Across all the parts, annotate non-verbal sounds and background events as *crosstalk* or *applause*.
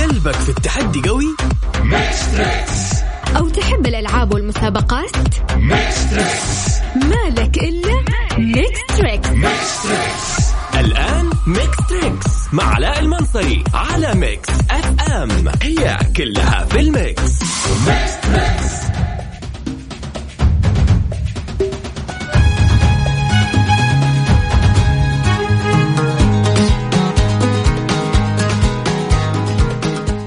قلبك في التحدي قوي؟ أو تحب الألعاب والمسابقات؟ مالك Mix FM هي كلها في ال mix.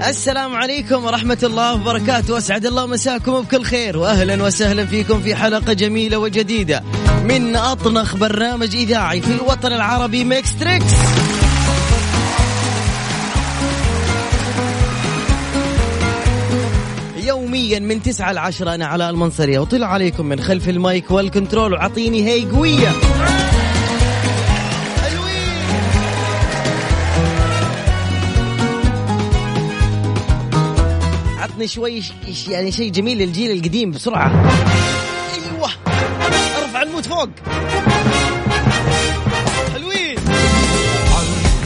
السلام عليكم ورحمة الله وبركاته. أسعد الله مساكم بكل خير. وأهلا وسهلا فيكم في حلقة جميلة وجديدة من أطنخ برنامج إذاعي في الوطن العربي ميكس تريكس. يوميا من 9 ل 10 أنا علاء المنصري وطلع عليكم من خلف المايك والكنترول وأعطيني هي قوية. عطني شوي يعني شيء جميل للجيل القديم بسرعة. أيوه أرفع الموت فوق. حلوين.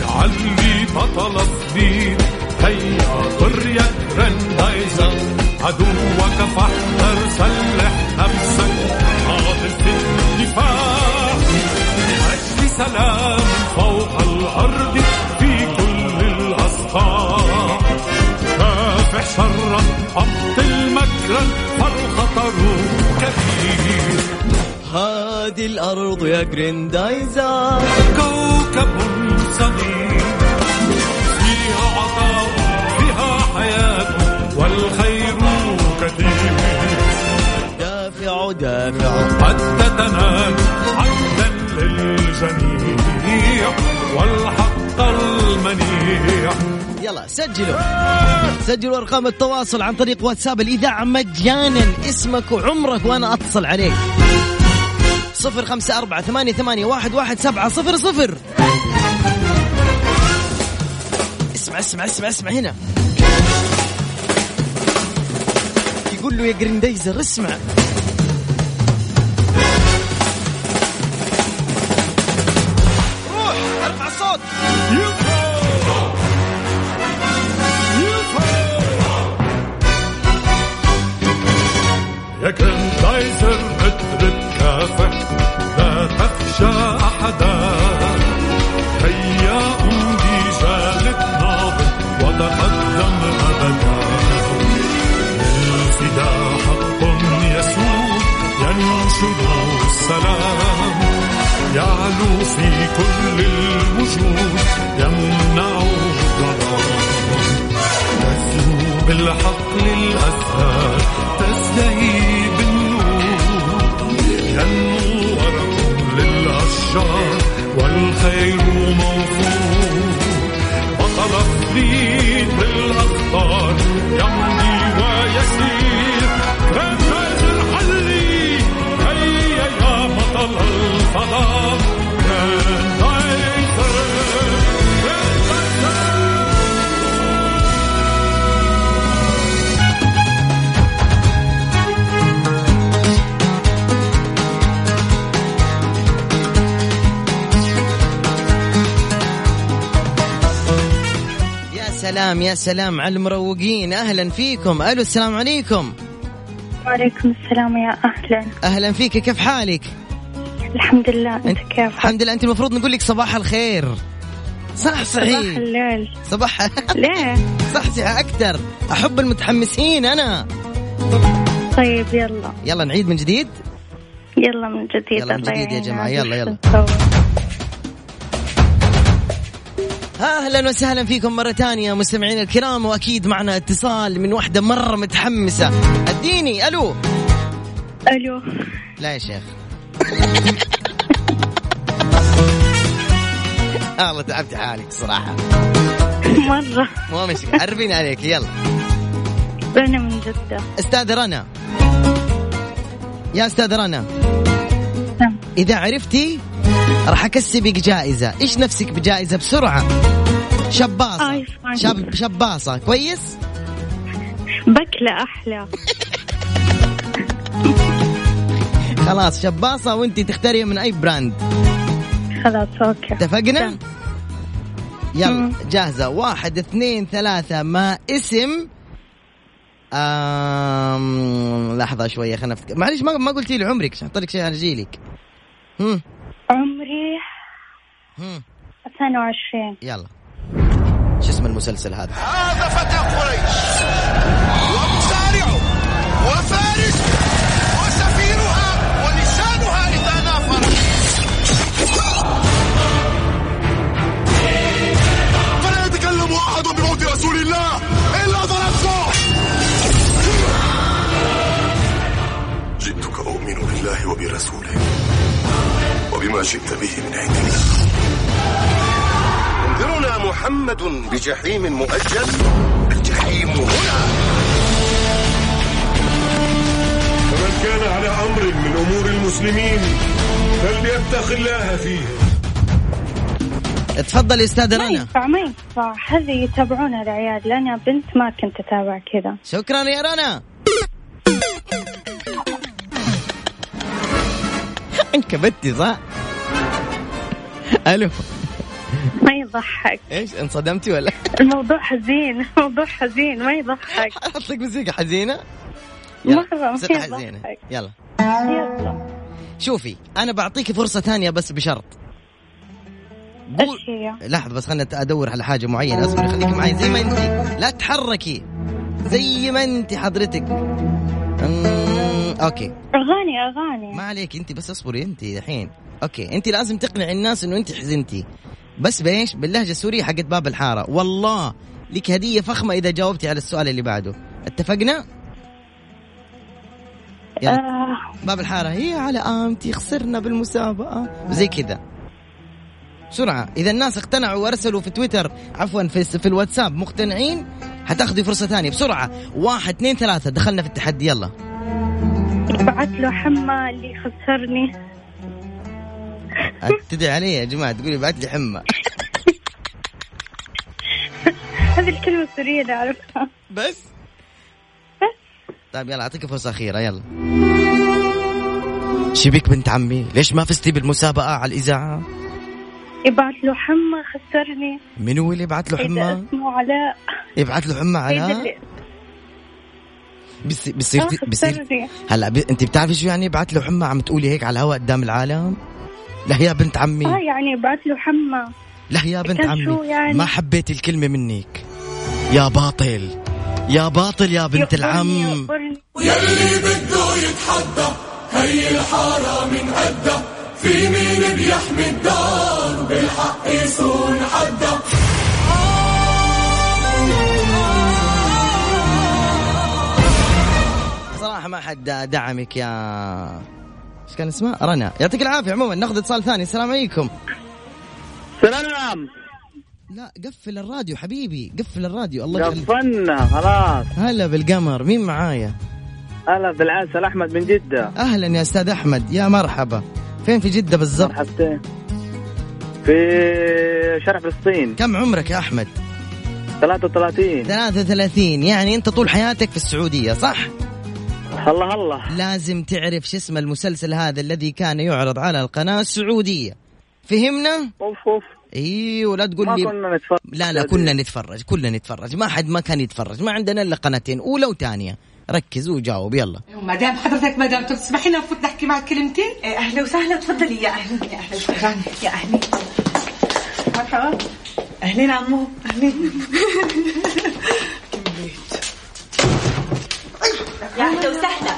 علي بطل الدين هيا يا جراندايزر عدوك فاحذر سلح نفسك حاضر في الدفاع. أجل سلام فوق الأرض في كل الأسطار كافح شرا أبطل مكرا فالخطر كبير هذه الأرض يا جريندايزر. كوكب صغير دافع دافع. حتى تنال عدلا للجميع والحق المنيع. يلا سجلوا. سجلوا أرقام التواصل عن طريق واتساب. الإذاعة مجانا. اسمك وعمرك وأنا أتصل عليك. صفر خمسة أربعة ثمانية, ثمانية واحد, واحد سبعة صفر صفر. اسمع اسمع اسمع اسمع هنا. يقول له يا جريندايزر اسمع. كل الوجود يمنع الظلام تزهو بالحق للأسفار سلام يا سلام على المروقين. أهلا فيكم. ألو السلام عليكم. وعليكم السلام يا أهلا. أهلا فيك. كيف حالك؟ الحمد لله أنت كيف الحمد لله. أنت المفروض نقول لك صباح الخير. صح صباح صحيح. الليل. صباح. *laughs* ليه؟ صح صح أكثر. أحب المتحمسين أنا. طيب يلا. يلا نعيد من جديد؟ يلا من جديد. يلا من جديد يا. جماعة، يلا، يلا. أهلا وسهلا فيكم مرة ثانية مستمعينا الكرام وأكيد معنا اتصال من واحدة مرة متحمسة. أديني ألو. ألو. لا يا شيخ. *laughs* والله تعبت حالك صراحة. مرة. مو مشكلة. عرفيني عليك يلا. رنا من جدة. أستاذ رنا. يا أستاذ رنا. نعم. إذا عرفتي راح اكسبك جائزة. إيش نفسك بجائزة بسرعة؟ شباصة. آي، فاين. شاب شباصة. كويس؟ بكلة أحلى. *laughs* خلاص شباصة وانت تختاري من أي براند. خلاص أوكي. اتفقنا؟ يلا مم. جاهزة. واحد اثنين ثلاثة ما اسم. آم... لحظة شوية خلنا نفتكر معليش ما ما قلتي لي عمرك عشان أحط لك شيء على جيلك عمري هم. 22 يلا. شو اسم المسلسل هذا؟ هذا فتى قريش. بجحيم مؤجل الجحيم هنا. فمن كان على أمر من أمور المسلمين فليتق الله فيه. تفضل يا استاذة ما رنا. ينفع ما ينفع هذه يتابعونها العيال؟ لأن أنا بنت ما كنت أتابع كذا. شكرا يا رنا. انكبتي صح؟ ألو. ما يضحك. إيش انصدمتي ولا؟ الموضوع حزين الموضوع حزين ما يضحك. أحط لك موسيقى حزينة؟ مرة ما موسيقى. حزينة. يلا. يلا. شوفي أنا بعطيكي فرصة ثانية بس بشرط. قول؟ لحظة بس خلنا أدور على حاجة معينة. اصبري خليكي معي زي ما انت لا تحركي. زي ما انت حضرتك. أمم، أوكي. أغاني أغاني. ما عليك انت بس اصبري انت الحين. أوكي انت لازم تقنعي الناس إنه انت حزنتي. بس بإيش؟ باللهجة السورية حقت باب الحارة. والله لك هدية فخمة إذا جاوبتي على السؤال اللي بعده. اتفقنا؟ يلا. آه. باب الحارة. هي على آمتي خسرنا بالمسابقة. زي كذا. بسرعة. إذا الناس اقتنعوا وأرسلوا في تويتر عفوا في, في الواتساب مقتنعين حتأخذي فرصة ثانية. بسرعة. واحد اثنين ثلاثة. دخلنا في التحدي. يلا. بعت له حما اللي خسرني. *laughs* تدعي علي يا جماعة تقولي بعت لي حمى. *laughs* هذه الكلمة السورية اللي أعرفها. بس؟ طيب يلا أعطيك فرصة أخيرة يلا. شبيك بنت عمي ليش ما فزتي بالمسابقة على الإذاعة؟ يبعت له حما خسرني. من هو اللي يبعت له حمى؟ اسمه علاء. يبعت له حمى بس- بصير آه، بصير خسرني. هلا ب... أنت بتعرفي شو يعني يبعت له حمى عم تقولي هيك على الهواء قدام العالم؟ لا يا بنت عمي. آه يعني يبعت له حما لا يا بنت عمي شو يعني؟ ما حبيت الكلمة منك. يا باطل يا باطل يا بنت يخبرني- العم. يخبرني. يلي بده يتحدى هي الحارة من قدها في مين بيحمي الدار؟ بالحق يصون حدا صراحة ما حد دعمك يا إيش كان اسمها؟ رنا. يعطيك العافية. عموما ناخذ اتصال ثاني. السلام عليكم. سلام لا قفل الراديو حبيبي. قفل الراديو. الله قفلنا خلاص. هلا بالقمر. مين معايا؟ هلا بالعسل أحمد من جدة. أهلا يا أستاذ أحمد. يا مرحبا. فين في جدة بالضبط؟ مرحبتين. في شرق فلسطين كم عمرك يا أحمد؟ 33 33 يعني أنت طول حياتك في السعودية صح؟ الله الله. لازم تعرف شو اسم المسلسل هذا الذي كان يعرض على القناة السعودية. فهمنا؟ أوف أوف. إيوه ولا تقول ما لي كنا نتفرج. لا لا كنا نتفرج كلنا نتفرج. ما حد ما كان يتفرج. ما عندنا إلا قناتين أولى وثانية. ركز وجاوب يلا. مدام حضرتك مدام تسمحي لنا نفوت نحكي معك كلمتين؟ أهلا وسهلا. تفضلي. يا أهلا يا أهلا شكرا. يا أهلا مرحبا أهلين. عمو أهلين *laughs* يا أهلا وسهلا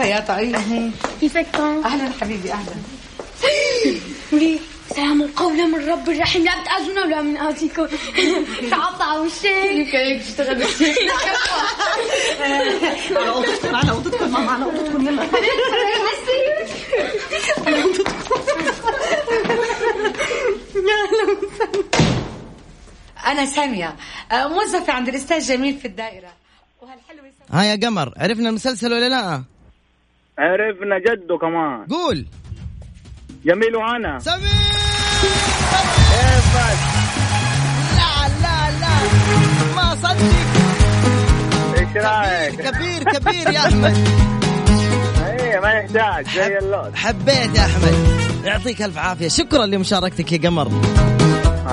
مرحبا يا طعيم أهلا. كيفك؟ أهلا حبيبي أهلا. *laughs* سلام قولا من رب الرحيم. لا بتأذونا ولا من آتيكم *laughs* تعطى وشي يمكن هيك تشتغل *laughs* على أوضتكم على أوضتكم ماما على أوضتكم. يلا. أنا سامية موظفة عند الأستاذ جميل في الدائرة. وهالحلوة ها يا قمر عرفنا المسلسل ولا لا؟ عرفنا جده كمان. قول. جميل وأنا. سمير. لا لا لا ما صدق إيش رأيك؟ كبير كبير يا أحمد. إيه، ما يحتاج زي حبيت يا أحمد. يعطيك ألف عافية. شكرا لمشاركتك يا قمر.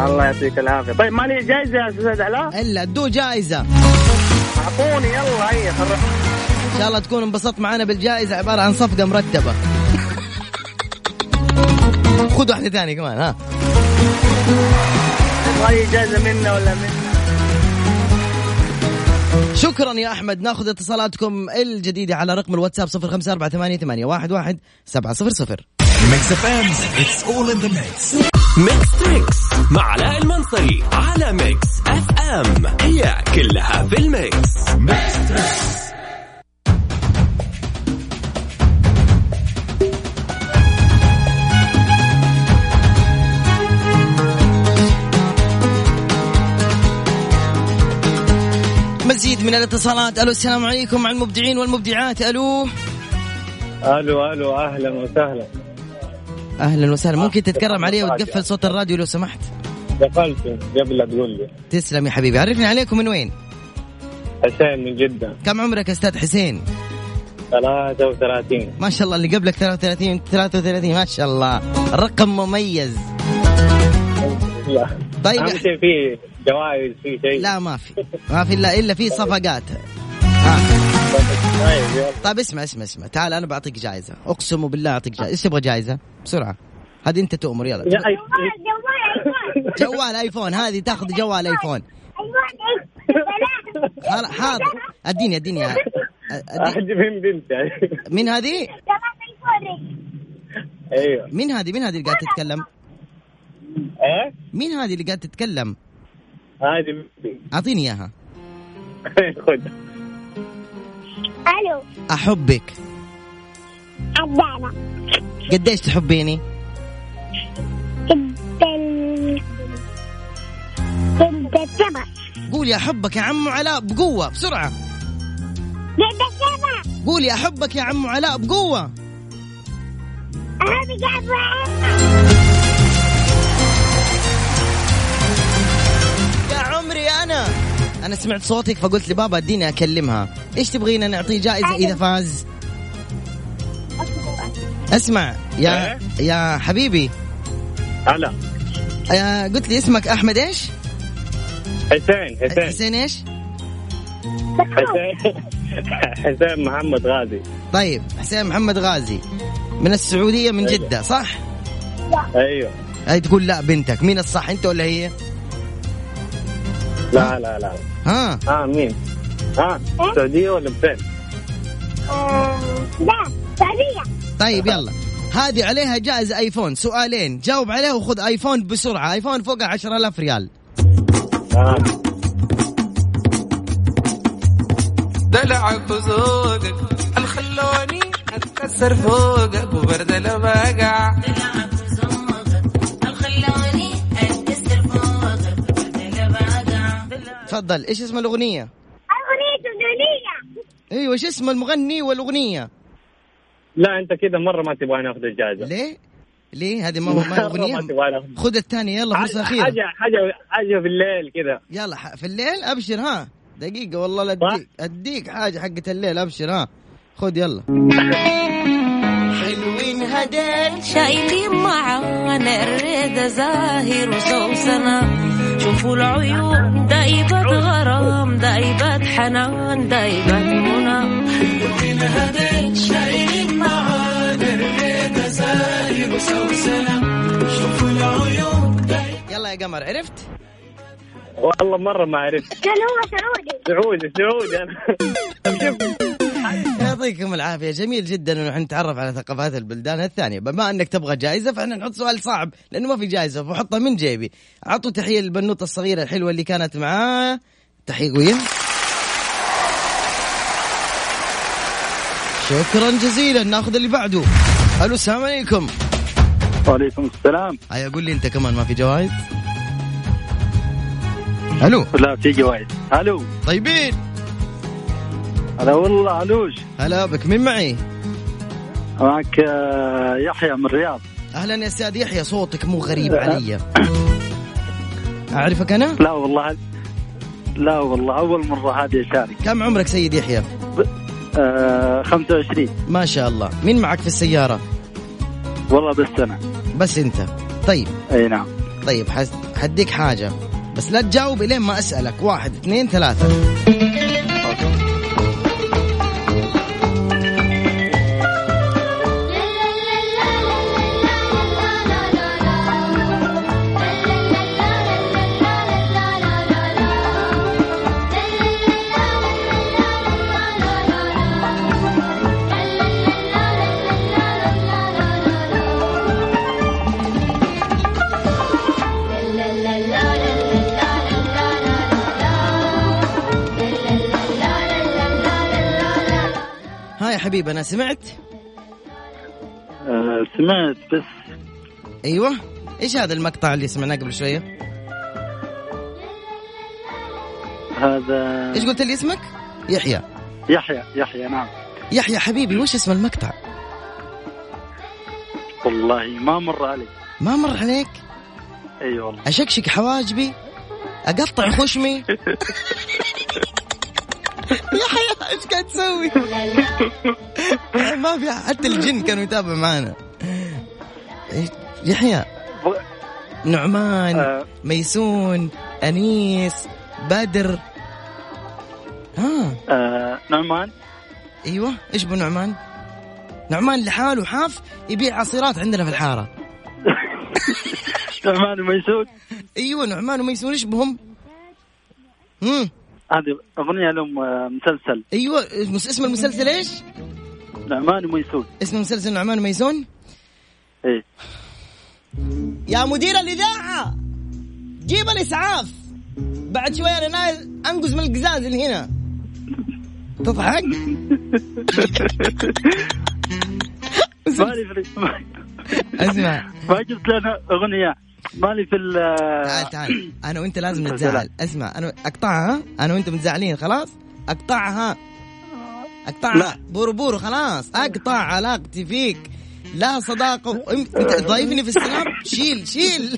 الله يعطيك العافية. طيب مالي جائزه يا أستاذ علاء؟ إلا دو جائزه أعطوني يلا هيا فرحني إن شاء الله تكون انبسطت معنا بالجائزة عبارة عن صفقة مرتبة. خذ واحدة ثانية كمان ها. جايزه منا ولا منا شكرا يا أحمد ناخذ اتصالاتكم الجديدة على رقم الواتساب 0548811700 ميكس اف ام it's all in the mix ميكس تريكس مع علاء المنصري على ميكس اف ام هي كلها في ال mix. ميكس تريكس مزيد من الاتصالات. ألو السلام عليكم. مع المبدعين والمبدعات. ألو. ألو ألو. أهلا وسهلا. أهلا وسهلا. ممكن تتكرم علي وتقفل صوت الراديو لو سمحت؟ دخلت قبل لا تقول لي. تسلم يا حبيبي. عرفني عليكم من وين؟ حسين من جدة. كم عمرك أستاذ حسين؟ 33 ما شاء الله. اللي قبلك 33 33 ما شاء الله. الرقم مميز. طيب. أهم شيء في جوائز في شيء؟ لا ما في. ما في الا إلا في صفقات. ها. طيب يلا. طيب اسمع اسمع اسمع. تعال أنا بعطيك جائزة. أقسم بالله أعطيك جائزة. إيش تبغى جائزة؟ بسرعة. هذه أنت تؤمر. يلا. أي- جوال آيفون. هذه تاخذ جوال أيفون. حاضر. أديني أديني. من بنت مين هذه؟ أيوه. مين هذه؟ مين هذه اللي قاعدة تتكلم؟ إيه؟ مين هذه اللي قاعدة تتكلم؟ هذه. أعطيني إياها. *laughs* خذ. ألو. أحبك. عدانة قديش تحبيني؟ جدا. جدا سبع. قولي أحبك يا عم علاء بقوة بسرعة. جدا سبع. قولي أحبك يا عم علاء بقوة. أنا جابة يا أنا. أنا سمعت صوتك فقلت لبابا أديني أكلمها. إيش تبغينا نعطيه جائزة إذا فاز؟ اسمع يا يا حبيبي. هلا. يا قلت لي اسمك أحمد إيش؟ حسين حسين. حسين إيش؟ حسين. حسين محمد غازي. طيب حسين محمد غازي. من السعودية من جدة صح؟ أيوه. هاي تقول لا بنتك. مين الصح أنت ولا هي؟ لا لا لا. ها؟ ها مين؟ ها؟ السعودية ولا فين؟ لا سريع طيب يلا. هذه عليها جائزة آيفون. سؤالين. جاوب عليها وخذ آيفون بسرعة. آيفون فوق 10000 ريال. ها دلعك وذوقك الخلوني أتكسر فوقك وبرد البقع تفضل. إيش اسم الأغنية؟ أغنية الدنيا أيوه إيش اسم المغني والأغنية؟ لا أنت كذا مرة ما تبغاني أخذ الجائزة ليه؟ ليه؟ هذه ما ما أخذ خذ الثانية يلا فرصة أخيرة حاجة حاجة حاجة في الليل كذا يلا ح- في الليل؟ أبشر ها. دقيقة والله لا اديك أديك حاجة حقت الليل أبشر ها. خذ يلا. حلوين هديل شايلين معانا الرضا زاهر وسوسنة شوفوا العيون. دايبة غرام دايبة حنان دايبة منى شايلين معانا الرضا زاهر وسوسنة شوفوا العيون يلا يا قمر عرفت؟ والله مرة ما عرفت. كان هو سعودي. سعودي سعودي. شوف *laughs* يعطيكم العافية. جميل جدا إنه إحنا نتعرف على ثقافات البلدان الثانية. بما إنك تبغى جائزة فإحنا نحط سؤال صعب لأنه ما في جائزة فحطها من جيبي. اعطوا تحية للبنوتة الصغيرة الحلوة اللي كانت معاه. تحية قوية. شكرا جزيلا. ناخذ اللي بعده. ألو السلام عليكم. وعليكم السلام. هيا قول لي أنت كمان ما في جوائز؟ ألو. لا في جوائز. ألو. طيبين. هلا والله علوش هلا بك مين معي؟ معك آه، يحيى من الرياض. أهلا يا أستاذ يحيى صوتك مو غريب علي. أعرفك أنا؟ لا والله لا والله أول مرة هذه أشارك. كم عمرك سيد يحيى؟ آه 25 ما شاء الله. مين معك في السيارة؟ والله بس أنا. بس أنت. طيب. أي نعم. طيب حديك حاجة. بس لا تجاوب إلين ما أسألك. واحد اثنين ثلاثة. حبيبي أنا سمعت؟ آه سمعت بس. أيوه. إيش هذا المقطع اللي سمعناه قبل شوية؟ هذا إيش قلت لي اسمك؟ يحيى. يحيى يحيى نعم. يحيى حبيبي وش اسم المقطع؟ والله ما مر علي. ما مر عليك؟ إي والله. أشكشك حواجبي؟ أقطع خشمي؟ *laughs* يحيى. إيش قاعد تسوي؟ *laughs* ما في حتى الجن كانوا يتابعوا معنا. يحيى. نعمان آه. ميسون أنيس بدر. ها. آه نعمان. أيوه. إيش بو نعمان؟ نعمان لحاله حاف يبيع عصيرات عندنا في الحارة. *laughs* نعمان وميسون. أيوه نعمان وميسون. إيش بهم؟ امم هذه أغنية لهم آه، مسلسل. أيوه اسم المسلسل إيش؟ نعمان وميسون. اسم المسلسل نعمان وميسون؟ إيه. يا مدير الإذاعة جيب الإسعاف. بعد شوي أنا نايل أنقز من القزاز اللي هنا. تضحك؟ *laughs* اسمع. ما جبت لنا أغنية. مالي في ال تعال تعال. أنا وأنت لازم نتزعل. اسمع أنا أقطعها أنا وأنت متزعلين خلاص؟ أقطعها. أقطعها. بورو بورو خلاص. أقطع علاقتي فيك. لا صداقة. أنت ضايفني في السناب شيل شيل. *laughs*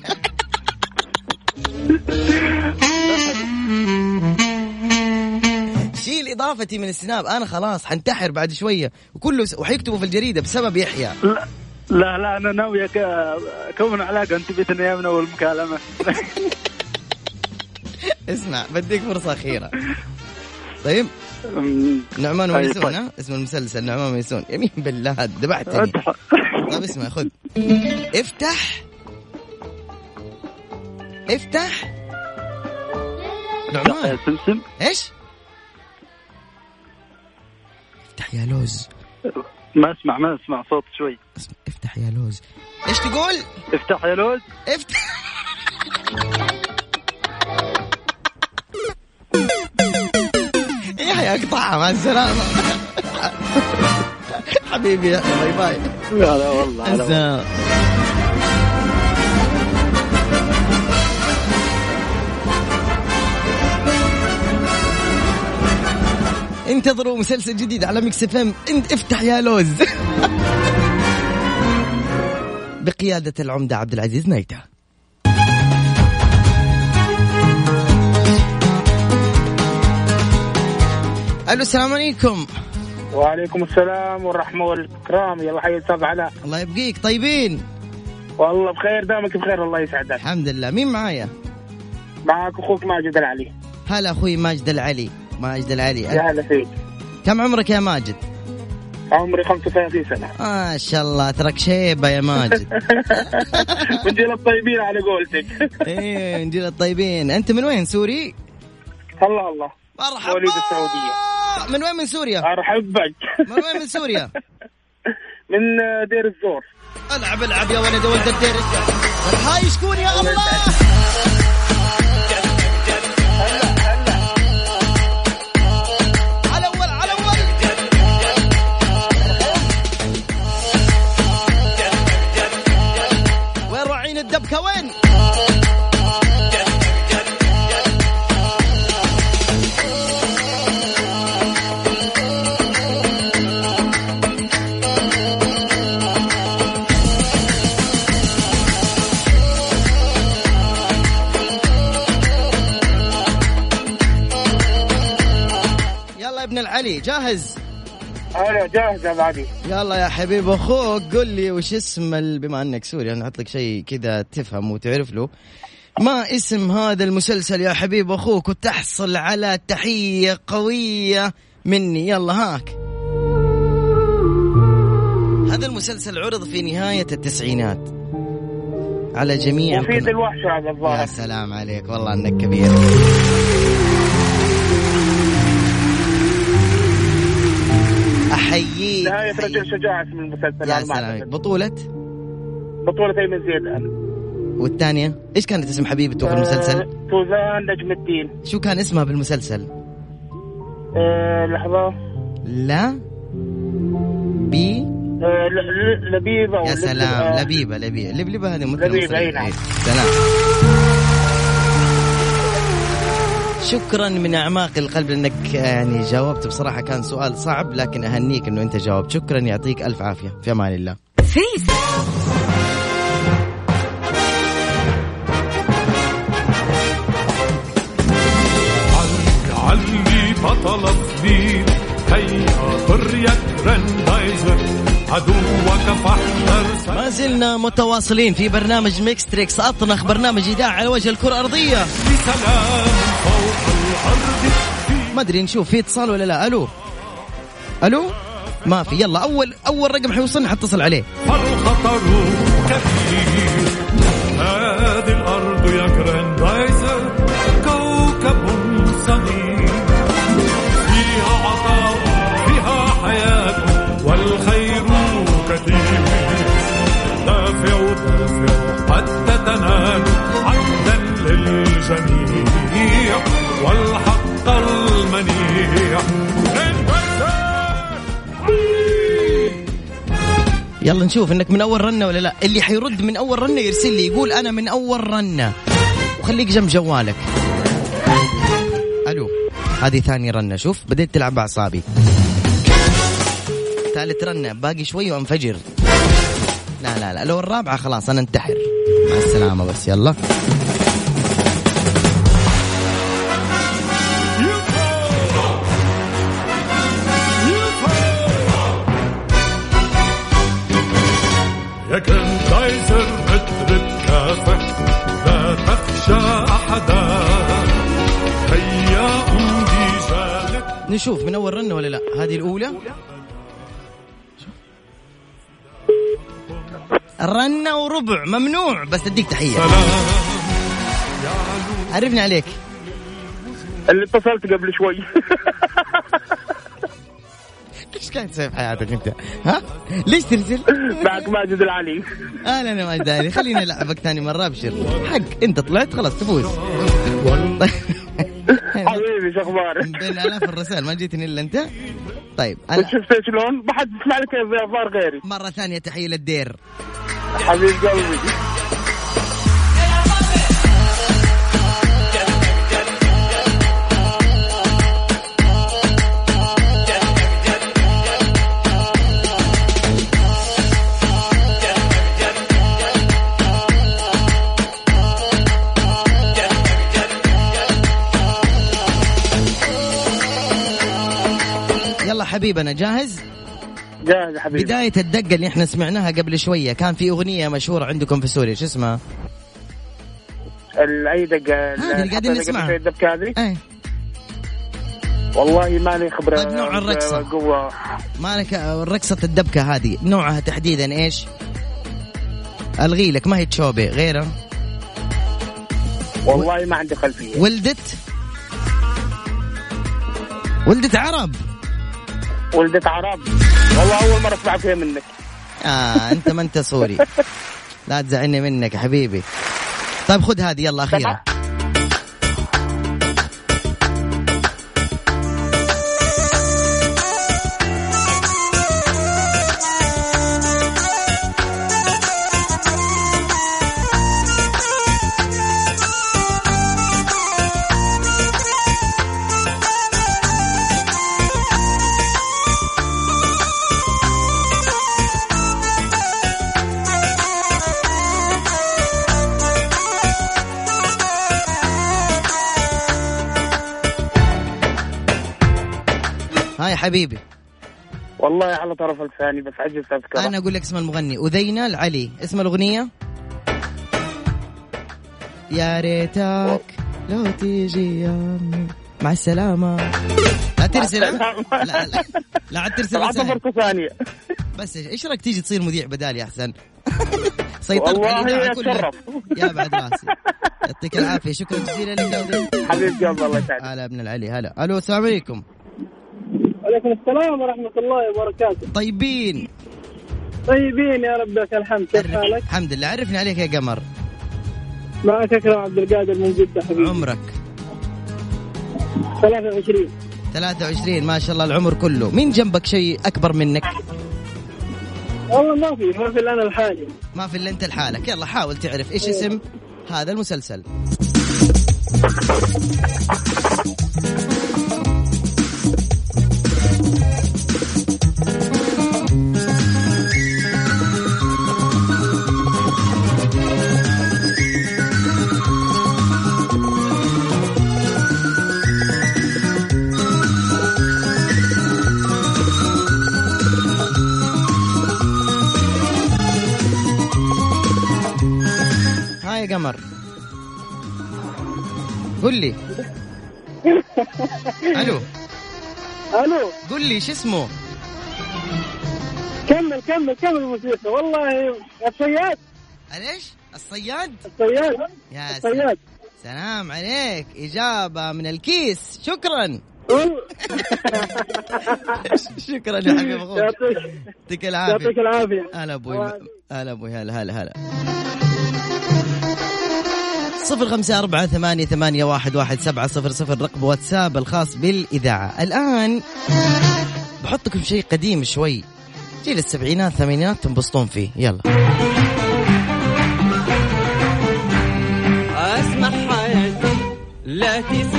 شيل إضافتي من السناب أنا خلاص حنتحر بعد شوية. وكله. وحيكتبوا في الجريدة بسبب يحيى. لا. لا, لا أنا ناوي أكون علاقة أنت بيتنا من أول مكالمة. *laughs* اسمع بديك فرصة أخيرة. طيب. نعمان طيب، وميسون طيب. ها؟ اسم المسلسل نعمان وميسون يمين بالله ذبحتني. طيب اسمع خذ. افتح. افتح. نعمان. سمسم. إيش؟ افتح يا لوز. ما اسمع ما اسمع صوت شوي. اسمع افتح يا لوز. إيش تقول؟ افتح يا لوز. افتح. يا اقطعها مع السلامة. حبيبي يا bye bye. لا لا والله انتظروا مسلسل جديد على ميكس اف ام. انت افتح يا لوز. *laughs* بقيادة العمدة عبد العزيز نايته ألو السلام عليكم. وعليكم السلام والرحمة والإكرام. يلا حي أستاذ علاء الله يبقيك. طيبين؟ والله بخير دامك بخير الله يسعدك. الحمد لله. مين معايا؟ معك أخوك ماجد العلي. هلا أخوي ماجد العلي. ماجد العلي. يا هلا فيك. كم عمرك يا ماجد؟ عمري 35 سنة. ما شاء الله ترك شيبة يا ماجد. *laughs* من جيل الطيبين على قولتك. إيه نجيل الطيبين. أنت من وين؟ سوري؟ الله الله. مرحبا مواليد السعودية. من وين؟ من سوريا. أرحب بك من وين؟ من سوريا. *laughs* من دير الزور. ألعب ألعب يا ولد ولد الدير هاي شكون يا الله. يا جاهز؟ أنا جاهزه بعدي. يلا يا حبيب أخوك قل لي وش اسم ال... بما أنك سوري أنا أحط لك شيء كذا تفهم وتعرف له. ما اسم هذا المسلسل يا حبيب أخوك؟ وتحصل على تحية قوية مني. يلا هاك. هذا المسلسل عرض في نهاية التسعينات. على جميع وفيد. الوحش هذا يا الظاهر سلام عليك والله إنك كبير. رجل شجاع اسم المسلسل يا سلام. بطولة؟ بطولة أيمن زيدان والثانية؟ إيش كانت اسم حبيبته في المسلسل؟ آه، سوزان نجم الدين. شو كان اسمها بالمسلسل؟ آه، لحظة. لا. بي؟ آه، لبيبة يا سلام. لبيبة لبيبة. لبلبة هذه مثل لبيبة،. أي نعم. إيه. سلام. شكرا من أعماق القلب انك يعني جاوبت بصراحة كان سؤال صعب لكن أهنيك إنه أنت جاوبت. شكرا يعطيك ألف عافية. في أمان الله. فيس. صغير هيا جرندايزر عدوك فاحذر ما زلنا متواصلين في برنامج ميكس تريكس أطنخ برنامج إذاعة على وجه الكرة الأرضية. سلام فوق الأرض ما أدري نشوف في اتصال ولا لا. ألو؟ ألو؟ ما في. يلا اول أول رقم حيوصلنا حتصل عليه. يلا نشوف إنك من أول رنة ولا لا. اللي حيرد من أول رنة يرسل لي يقول أنا من أول رنة. وخليك جنب جوالك. ألو هذه ثاني رنة. شوف بديت تلعب باعصابي ثالث رنة باقي شوي وانفجر. لا لا لا لو الرابعة خلاص أنا انتحر. مع السلامة بس يلا. نشوف من أول رنة ولا لا. هذه الأولى. رنة وربع. ممنوع. بس أديك تحية. عرفني عليك. اللي اتصلت قبل شوي. إيش قاعد تسوي في حياتك أنت؟ ها؟ ليش ترسل؟ معك ماجد العلي. أهلا يا ماجد علي خليني العبك ثاني مرة أبشر. حق. أنت طلعت خلاص تفوز. *laughs* شو أخبارك؟ من بين الاف الرسائل ما جيتني إلا أنت طيب أنا شفت شلون؟ ما حد يسمع لك يا افار غيري مرة ثانية تحية للدير حبيب قلبي حبيبنا جاهز؟ جاهز يا حبيبي بداية الدقة اللي إحنا سمعناها قبل شوية كان في أغنية مشهورة عندكم في سوريا شو اسمها؟ أي دقة هذه اللي قاعدين نسمعها. الدبكه هذه إيه والله ماني خبرة طيب نوع الرقصة. قوة مالك رقصة الدبكة هذه نوعها تحديدا إيش؟ ألغي لك ما هي تشوبي غيرها والله ما عندي خلفية ولدت ولدت عرب ولدت عرب. والله أول مرة أسمع فيها منك. آه أنت ما أنت سوري *laughs* لا تزعلني منك يا حبيبي. طيب خذ هذه يلا أخيرة. حبيبي. والله على طرف لساني بس عجزت أذكره. أنا أقول لك اسم المغني اذينا العلي. اسم الأغنية؟ يا ريتك لو تيجي يا مع السلامة. لا ترسل. ها؟ لا لا لا عاد ترسل ثانية. بس إيش رأيك تيجي تصير مذيع بدالي أحسن؟ *laughs* سيطرت والله. أتشرف. يا بعد راسي. يعطيك العافية. شكرا جزيلا لك. حبيبي الله يسعدك. هلا ابن العلي هلا. ألو السلام عليكم. وعليكم السلام ورحمة الله وبركاته. طيبين. طيبين يا رب لك الحمد. كيف حالك؟ الحمد لله. عرفني عليك يا قمر. معك أكرم عبد القادر من جدة حبيبي. عمرك؟ 23 23 ما شاء الله العمر كله. مين جنبك شيء أكبر منك؟ والله ما في ما في إلا أنا الحالي ما في إلا أنت لحالك. يلا حاول تعرف إيش اسم هذا المسلسل. قمر قل لي. ألو. ألو. قل لي شو اسمه؟ كمل كمل كمل الموسيقى والله الصياد. ليش الصياد؟ الصياد. يا الصياد. سلام عليك. إجابة من الكيس. شكرا. *laughs* شكرا يا حبيب أخوك يعطيك العافية. يعطيك العافية. هلا أبوي. هلا أبوي. هلا هلا هلا. صفر خمسة أربعة ثمانية, ثمانية واحد, واحد سبعة صفر صفر رقم واتساب الخاص بالإذاعة. الآن بحطكم شيء قديم شوي. جيل السبعينات الثمانينات تنبسطون فيه. يلا. اسمع حياتي لا تسيء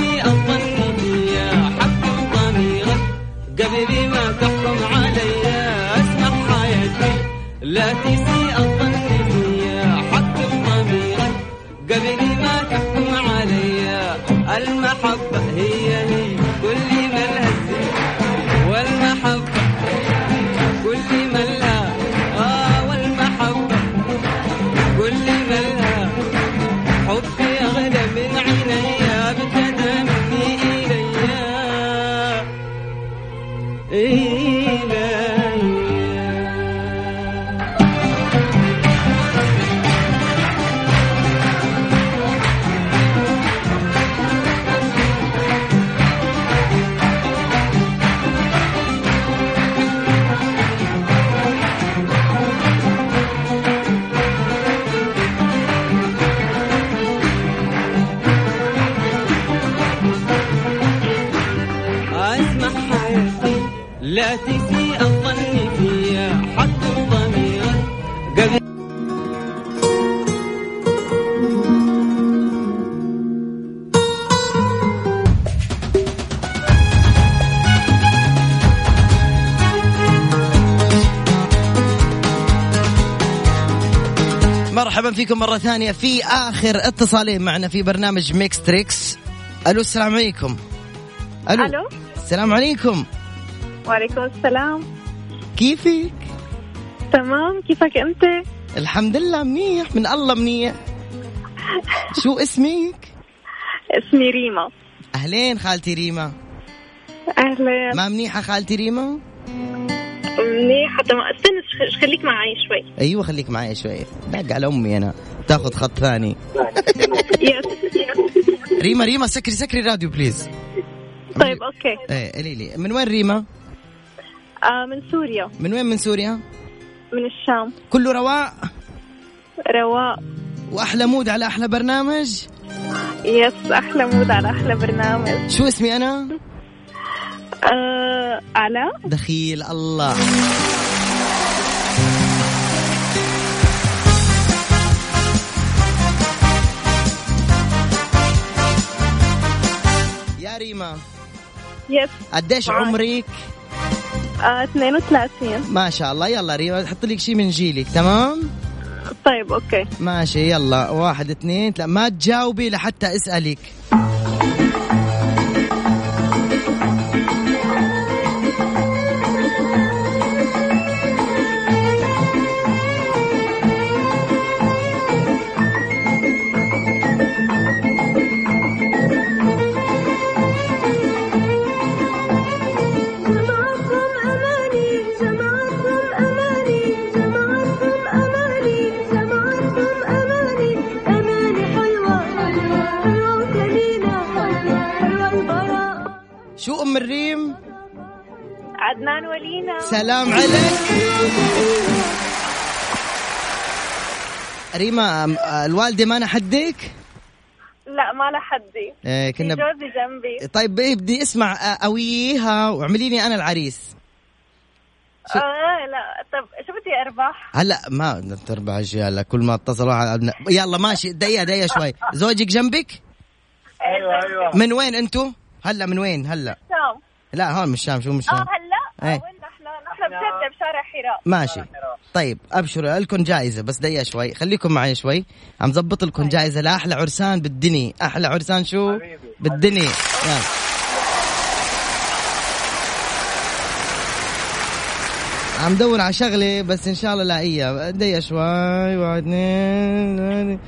مرحبا فيكم مرة ثانية في آخر اتصالين معنا في برنامج ميكس تريكس ألو السلام عليكم ألو, ألو. السلام عليكم وعليكم السلام كيفك؟ تمام كيفك أنت؟ الحمد لله منيح من الله منيح شو *laughs* اسمك؟ اسمي ريما أهلين خالتي ريما أهلا ما منيحة خالتي ريما؟ منيحة تمام استنى ش- خليك معي شوي. أيوة خليك معي شوي. دق على أمي أنا. تاخذ خط ثاني. ريما ريما سكري سكري راديو please طيب okay. إيه قولي لي من وين ريما؟ آه من سوريا. من وين من سوريا؟ من الشام. كله رواء؟ رواء. وأحلى mood على أحلى برنامج؟ yes أحلى mood على أحلى برنامج. شو اسمي أنا؟ آه علاء دخيل الله. يا ريما yes قديش عمرك؟ آه 32 ما شاء الله يلا ريما حط لك شيء من جيلك تمام؟ طيب okay. ماشي يلا واحد اثنين لا ما تجاوبي لحتى اسألك. ام الريم عدنان ولينا. سلام عليك. ريما الوالدة ما حدك لا ما لحدي إيه، كنا جوزي جنبي. طيب إيه، بدي أسمع آه، أويها واعملي لي أنا العريس. شو- آه لا طب شو بدي أربح؟ هلأ ما تربع شيء هلا كل ما اتصلوا على. يلا ماشي دقيقه دقيقه شوي. *laughs* زوجك جنبك؟ أيوه أيوه. من وين انتو هلأ من وين؟ هلأ. لا هون مش الشام شو مش آه الشام هلا. آه، وين نحن؟ نحن بجدة بشارع حراء ماشي. طيب أبشروا لكم جائزة بس دقيقه شوي. خليكم معي شوي. عم ظبط لكم جائزة لأحلى عرسان بالدنيا أحلى عرسان شو؟ بالدنيا يلا عم دور على شغلة بس إن شاء الله لاقيها دقيقه شوي واحد اثنين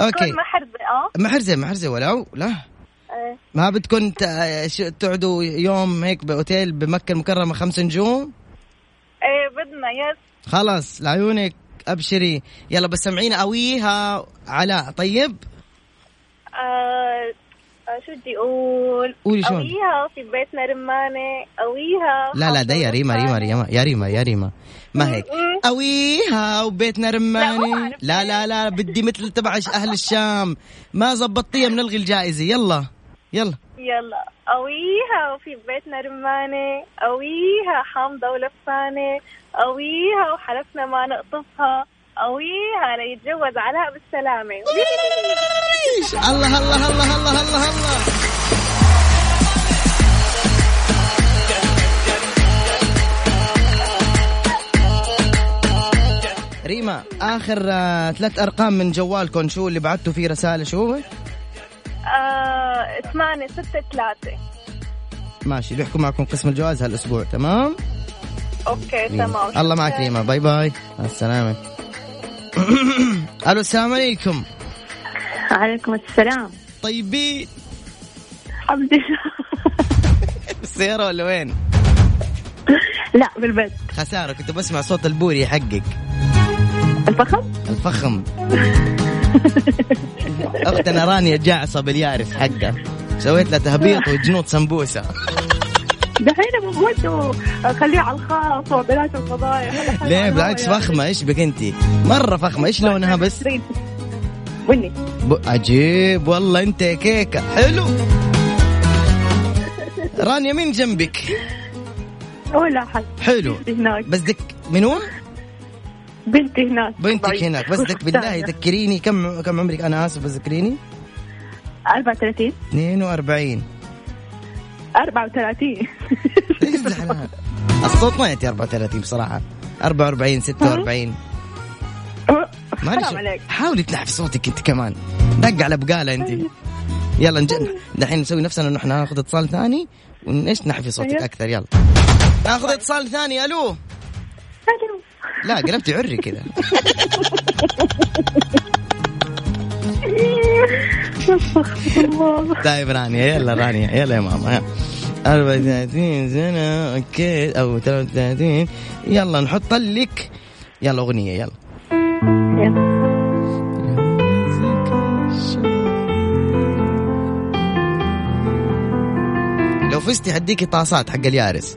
okay. محرزة آه. محرزة محرزة ولو. لا. ما بدكم تقعدوا يوم هيك بأوتيل بمكة المكرمة خمس نجوم؟ إيه بدنا yes. خلاص لعيونك أبشري. يلا بس سمعينا قويها. علاء طيب؟ آه آه، شو بدي أقول؟ قولي شلون. قويها في بيتنا رمانة قويها. لا لا ده يا ريما ريما ريما. يا ريما يا ريما. ما هيك. قويها وبيتنا عارفة. لا لا لا بدي مثل تبع أهل الشام. ما زبطتيها بنلغي الجائزة. يلا. يلا. يلا. قويها وفي بيتنا رمانة. قويها حامضة ولفانة قويها وحلفنا ما نقطفها. قويها ليتجوز علاء بالسلامة. الله الله الله الله الله الله ريما آخر آه، ثلاث أرقام من جوالكم شو اللي بعتوا فيه رسالة شو؟ آه ثمانية ستة ثلاثة. ماشي بيحكوا معكم قسم الجوائز هالأسبوع تمام؟ okay تمام. الله معك ريما باي باي. مع السلامة. *coughs* ألو السلام عليكم. عليكم السلام. طيبين؟ الحمد لله. *laughs* السيارة ولا وين؟ لا بالبيت. خسارة كنت بسمع صوت البوري حقك الفخم؟ الفخم. *laughs* اختنا رانيا جعصة باليارس حقها. سويت لها تهبيط وجنود سمبوسة. دحين بموته خليه على الخاص وبلاش الفضايح ليه؟ بالعكس فخمة. إيش بك أنت؟ مرة فخمة. إيش لونها بس؟ بني ب... عجيب. والله أنت كيكة. حلو. رانيا مين جنبك؟ ولا حد. حلو. بس دك منو بنتي هناك. بنتك ضعيف. هناك. بس دك بالله ذكريني كم كم عمرك؟ أنا آسف بس ذكريني. 34 42 34 ليش زعلان؟ الصوت ما يأتي 34 بصراحة. 44 46 معلش حرام عليك. حاولي تنحف صوتك أنت كمان. دق على بقالة أنت. يلا نج... دحين نسوي نفسنا إنه إحنا ناخذ اتصال ثاني. ونيش نحفي صوتك أيوه. أكثر؟ يلا. ناخذ اتصال ثاني. ألو. لا قلبتي عري كذا. طيب رانيا يلا رانيا يلا يا ماما 34 سنة أوكي. أو 33 يلا نحط لك. يلا أغنية يلا. لو فزتي حديكي طاسات حق اليارس.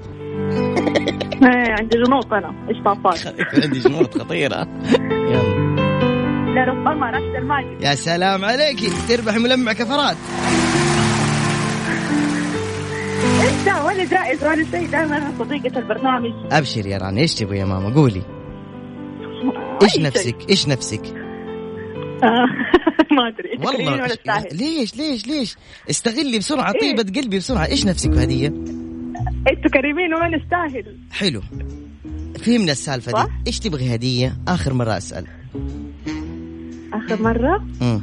إيه، عندي جنوط أنا إيش طافات *laughs* عندي جنوط خطيرة. يلا. لربما رشد الماجد يا سلام عليكي تربح ملمع كفرات. انت ولا جائز ولا شيء دائما أنا صديقة البرنامج. أبشر يا رانيا إيش تبغي يا ماما؟ قولي. إيش نفسك. إيش نفسك؟ آه، *laughs* ما أدري. والله ليش؟ ليش؟ ليش؟ استغلي بسرعة إيه؟ طيبة قلبي بسرعة. إيش نفسك بهدية؟ أنتوا كريمين وما نستاهل؟ حلو. فهمنا السالفة صح؟ دي إيش تبغي هدية؟ آخر مرة أسأل. آخر مرة؟ مم.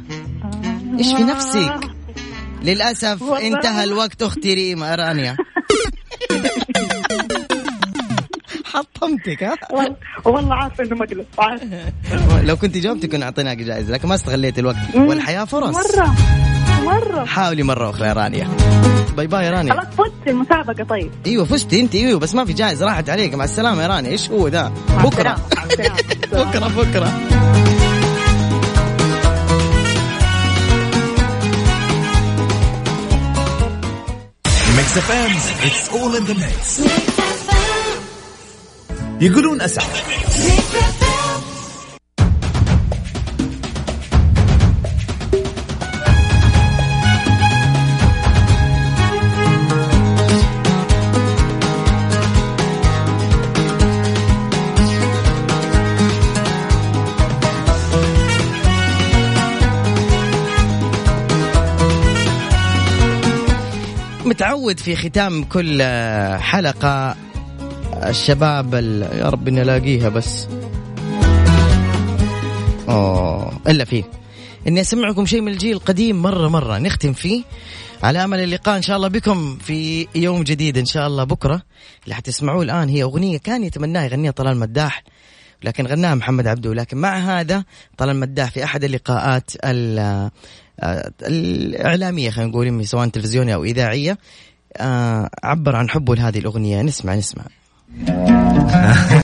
إيش في نفسك؟ للأسف والله. انتهى الوقت أختي ريما رانيا. *laughs* حطمتك ها؟ والله- عارفة إنه مقلب. *laughs* لو كنت جاوبتي كنا أعطيناك جائزة لكن ما استغليت الوقت. والحياة فرص. مرة. مرة. حاولي مرة أخرى يا رانيا. bye bye يا رانيا. خلاص فزت المسابقة طيب. أيوه فزتي أنت أيوه بس ما في جائزة راحت عليك. مع السلامة يا رانيا. إيش هو ذا؟ *laughs* بكرة. بكرة بكرة. ميكس اف ام اتس اول ان ذا ميكس يقولون أسعد. متعود في ختام كل حلقة. الشباب ال- يا رب إني ألاقيها بس. أوه إلا فيه. إني أسمعكم شيء من الجيل القديم مرة مرة. نختم فيه. على أمل اللقاء إن شاء الله بكم في يوم جديد إن شاء الله بكرة. اللي حتسمعوه الآن هي أغنية كان يتمناها يغنيها طلال مداح. لكن غناها محمد عبده. لكن مع هذا طلال مداح في أحد اللقاءات ال- آه، الإعلامية خلينا نقول سواء تلفزيونية أو إذاعية. عبر عن حبه لهذه الأغنية. نسمع نسمع. *laughs*